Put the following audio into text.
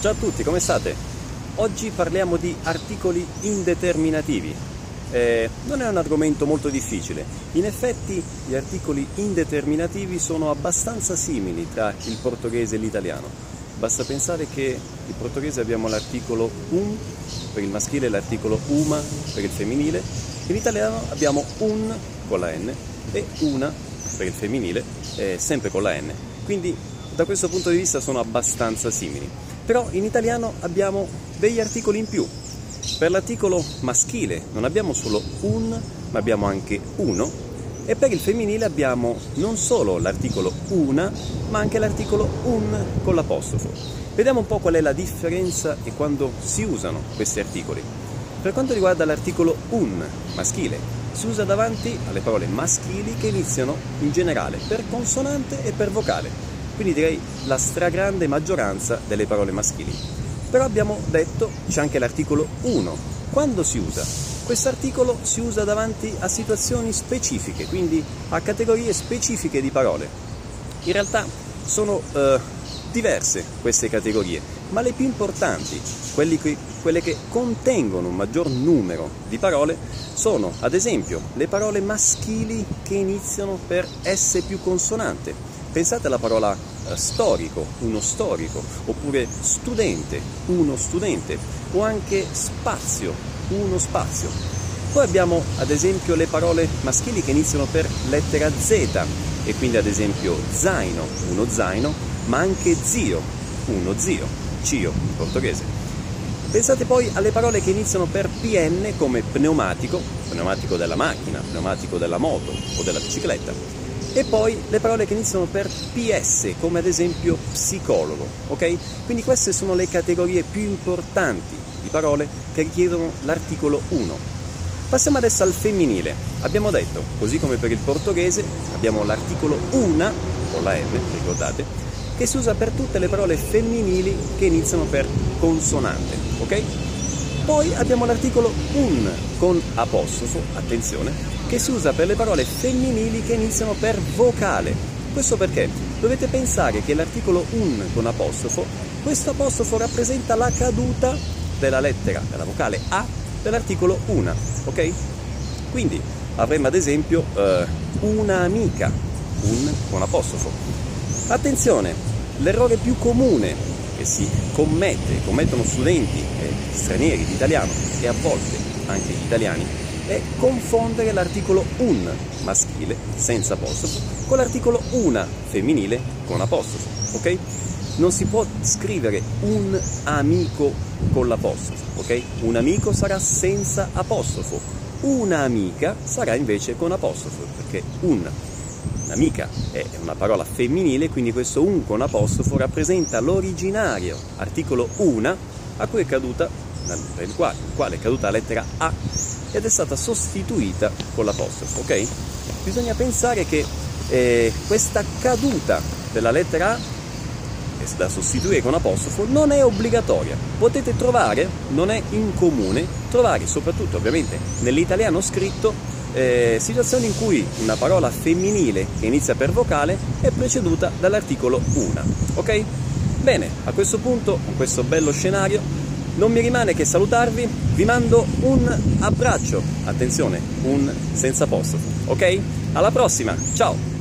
Ciao a tutti, come state? Oggi parliamo di articoli indeterminativi. Eh, non è un argomento molto difficile. In effetti gli articoli indeterminativi sono abbastanza simili tra il portoghese e l'italiano. Basta pensare che in portoghese abbiamo l'articolo um per il maschile e l'articolo uma per il femminile. In italiano abbiamo un con la n e una per il femminile, eh, sempre con la n. Quindi da questo punto di vista sono abbastanza simili. Però in italiano abbiamo degli articoli in più. Per l'articolo maschile non abbiamo solo un, ma abbiamo anche uno. E per il femminile abbiamo non solo l'articolo una, ma anche l'articolo un con l'apostrofo. Vediamo un po' qual è la differenza e quando si usano questi articoli. Per quanto riguarda l'articolo un maschile, si usa davanti alle parole maschili che iniziano in generale per consonante e per vocale quindi direi la stragrande maggioranza delle parole maschili. Però abbiamo detto c'è anche l'articolo 1. Quando si usa? Questo articolo si usa davanti a situazioni specifiche, quindi a categorie specifiche di parole. In realtà sono eh, diverse queste categorie, ma le più importanti, che, quelle che contengono un maggior numero di parole, sono ad esempio le parole maschili che iniziano per S più consonante Pensate alla parola eh, storico, uno storico, oppure studente, uno studente, o anche spazio, uno spazio. Poi abbiamo ad esempio le parole maschili che iniziano per lettera Z e quindi ad esempio zaino, uno zaino, ma anche zio, uno zio, cio in portoghese. Pensate poi alle parole che iniziano per PN come pneumatico, pneumatico della macchina, pneumatico della moto o della bicicletta, e poi le parole che iniziano per PS, come ad esempio psicologo, ok? Quindi queste sono le categorie più importanti di parole che richiedono l'articolo 1. Passiamo adesso al femminile. Abbiamo detto, così come per il portoghese, abbiamo l'articolo una, con la M, ricordate, che si usa per tutte le parole femminili che iniziano per consonante, ok? Poi abbiamo l'articolo un con apostrofo, attenzione, che si usa per le parole femminili che iniziano per vocale. Questo perché dovete pensare che l'articolo un con apostrofo, questo apostrofo rappresenta la caduta della lettera, della vocale A dell'articolo una, ok? Quindi avremmo ad esempio eh, una amica, un con apostrofo. Attenzione, l'errore più comune si commette, commettono studenti e stranieri di italiano e a volte anche gli italiani, è confondere l'articolo un maschile senza apostrofo con l'articolo una femminile con apostrofo, ok? Non si può scrivere un amico con l'apostrofo, ok? Un amico sarà senza apostrofo, un'amica sarà invece con apostrofo, perché un Un'amica è una parola femminile, quindi questo un con apostrofo rappresenta l'originario articolo una a cui è caduta, per il quale, il quale è caduta la lettera A ed è stata sostituita con l'apostrofo, ok? Bisogna pensare che eh, questa caduta della lettera A da sostituire con apostrofo non è obbligatoria. Potete trovare, non è incomune, trovare soprattutto ovviamente nell'italiano scritto eh, situazioni in cui una parola femminile che inizia per vocale è preceduta dall'articolo una. Ok? Bene, a questo punto, con questo bello scenario, non mi rimane che salutarvi, vi mando un abbraccio, attenzione, un senza apostrofo, ok? Alla prossima, ciao!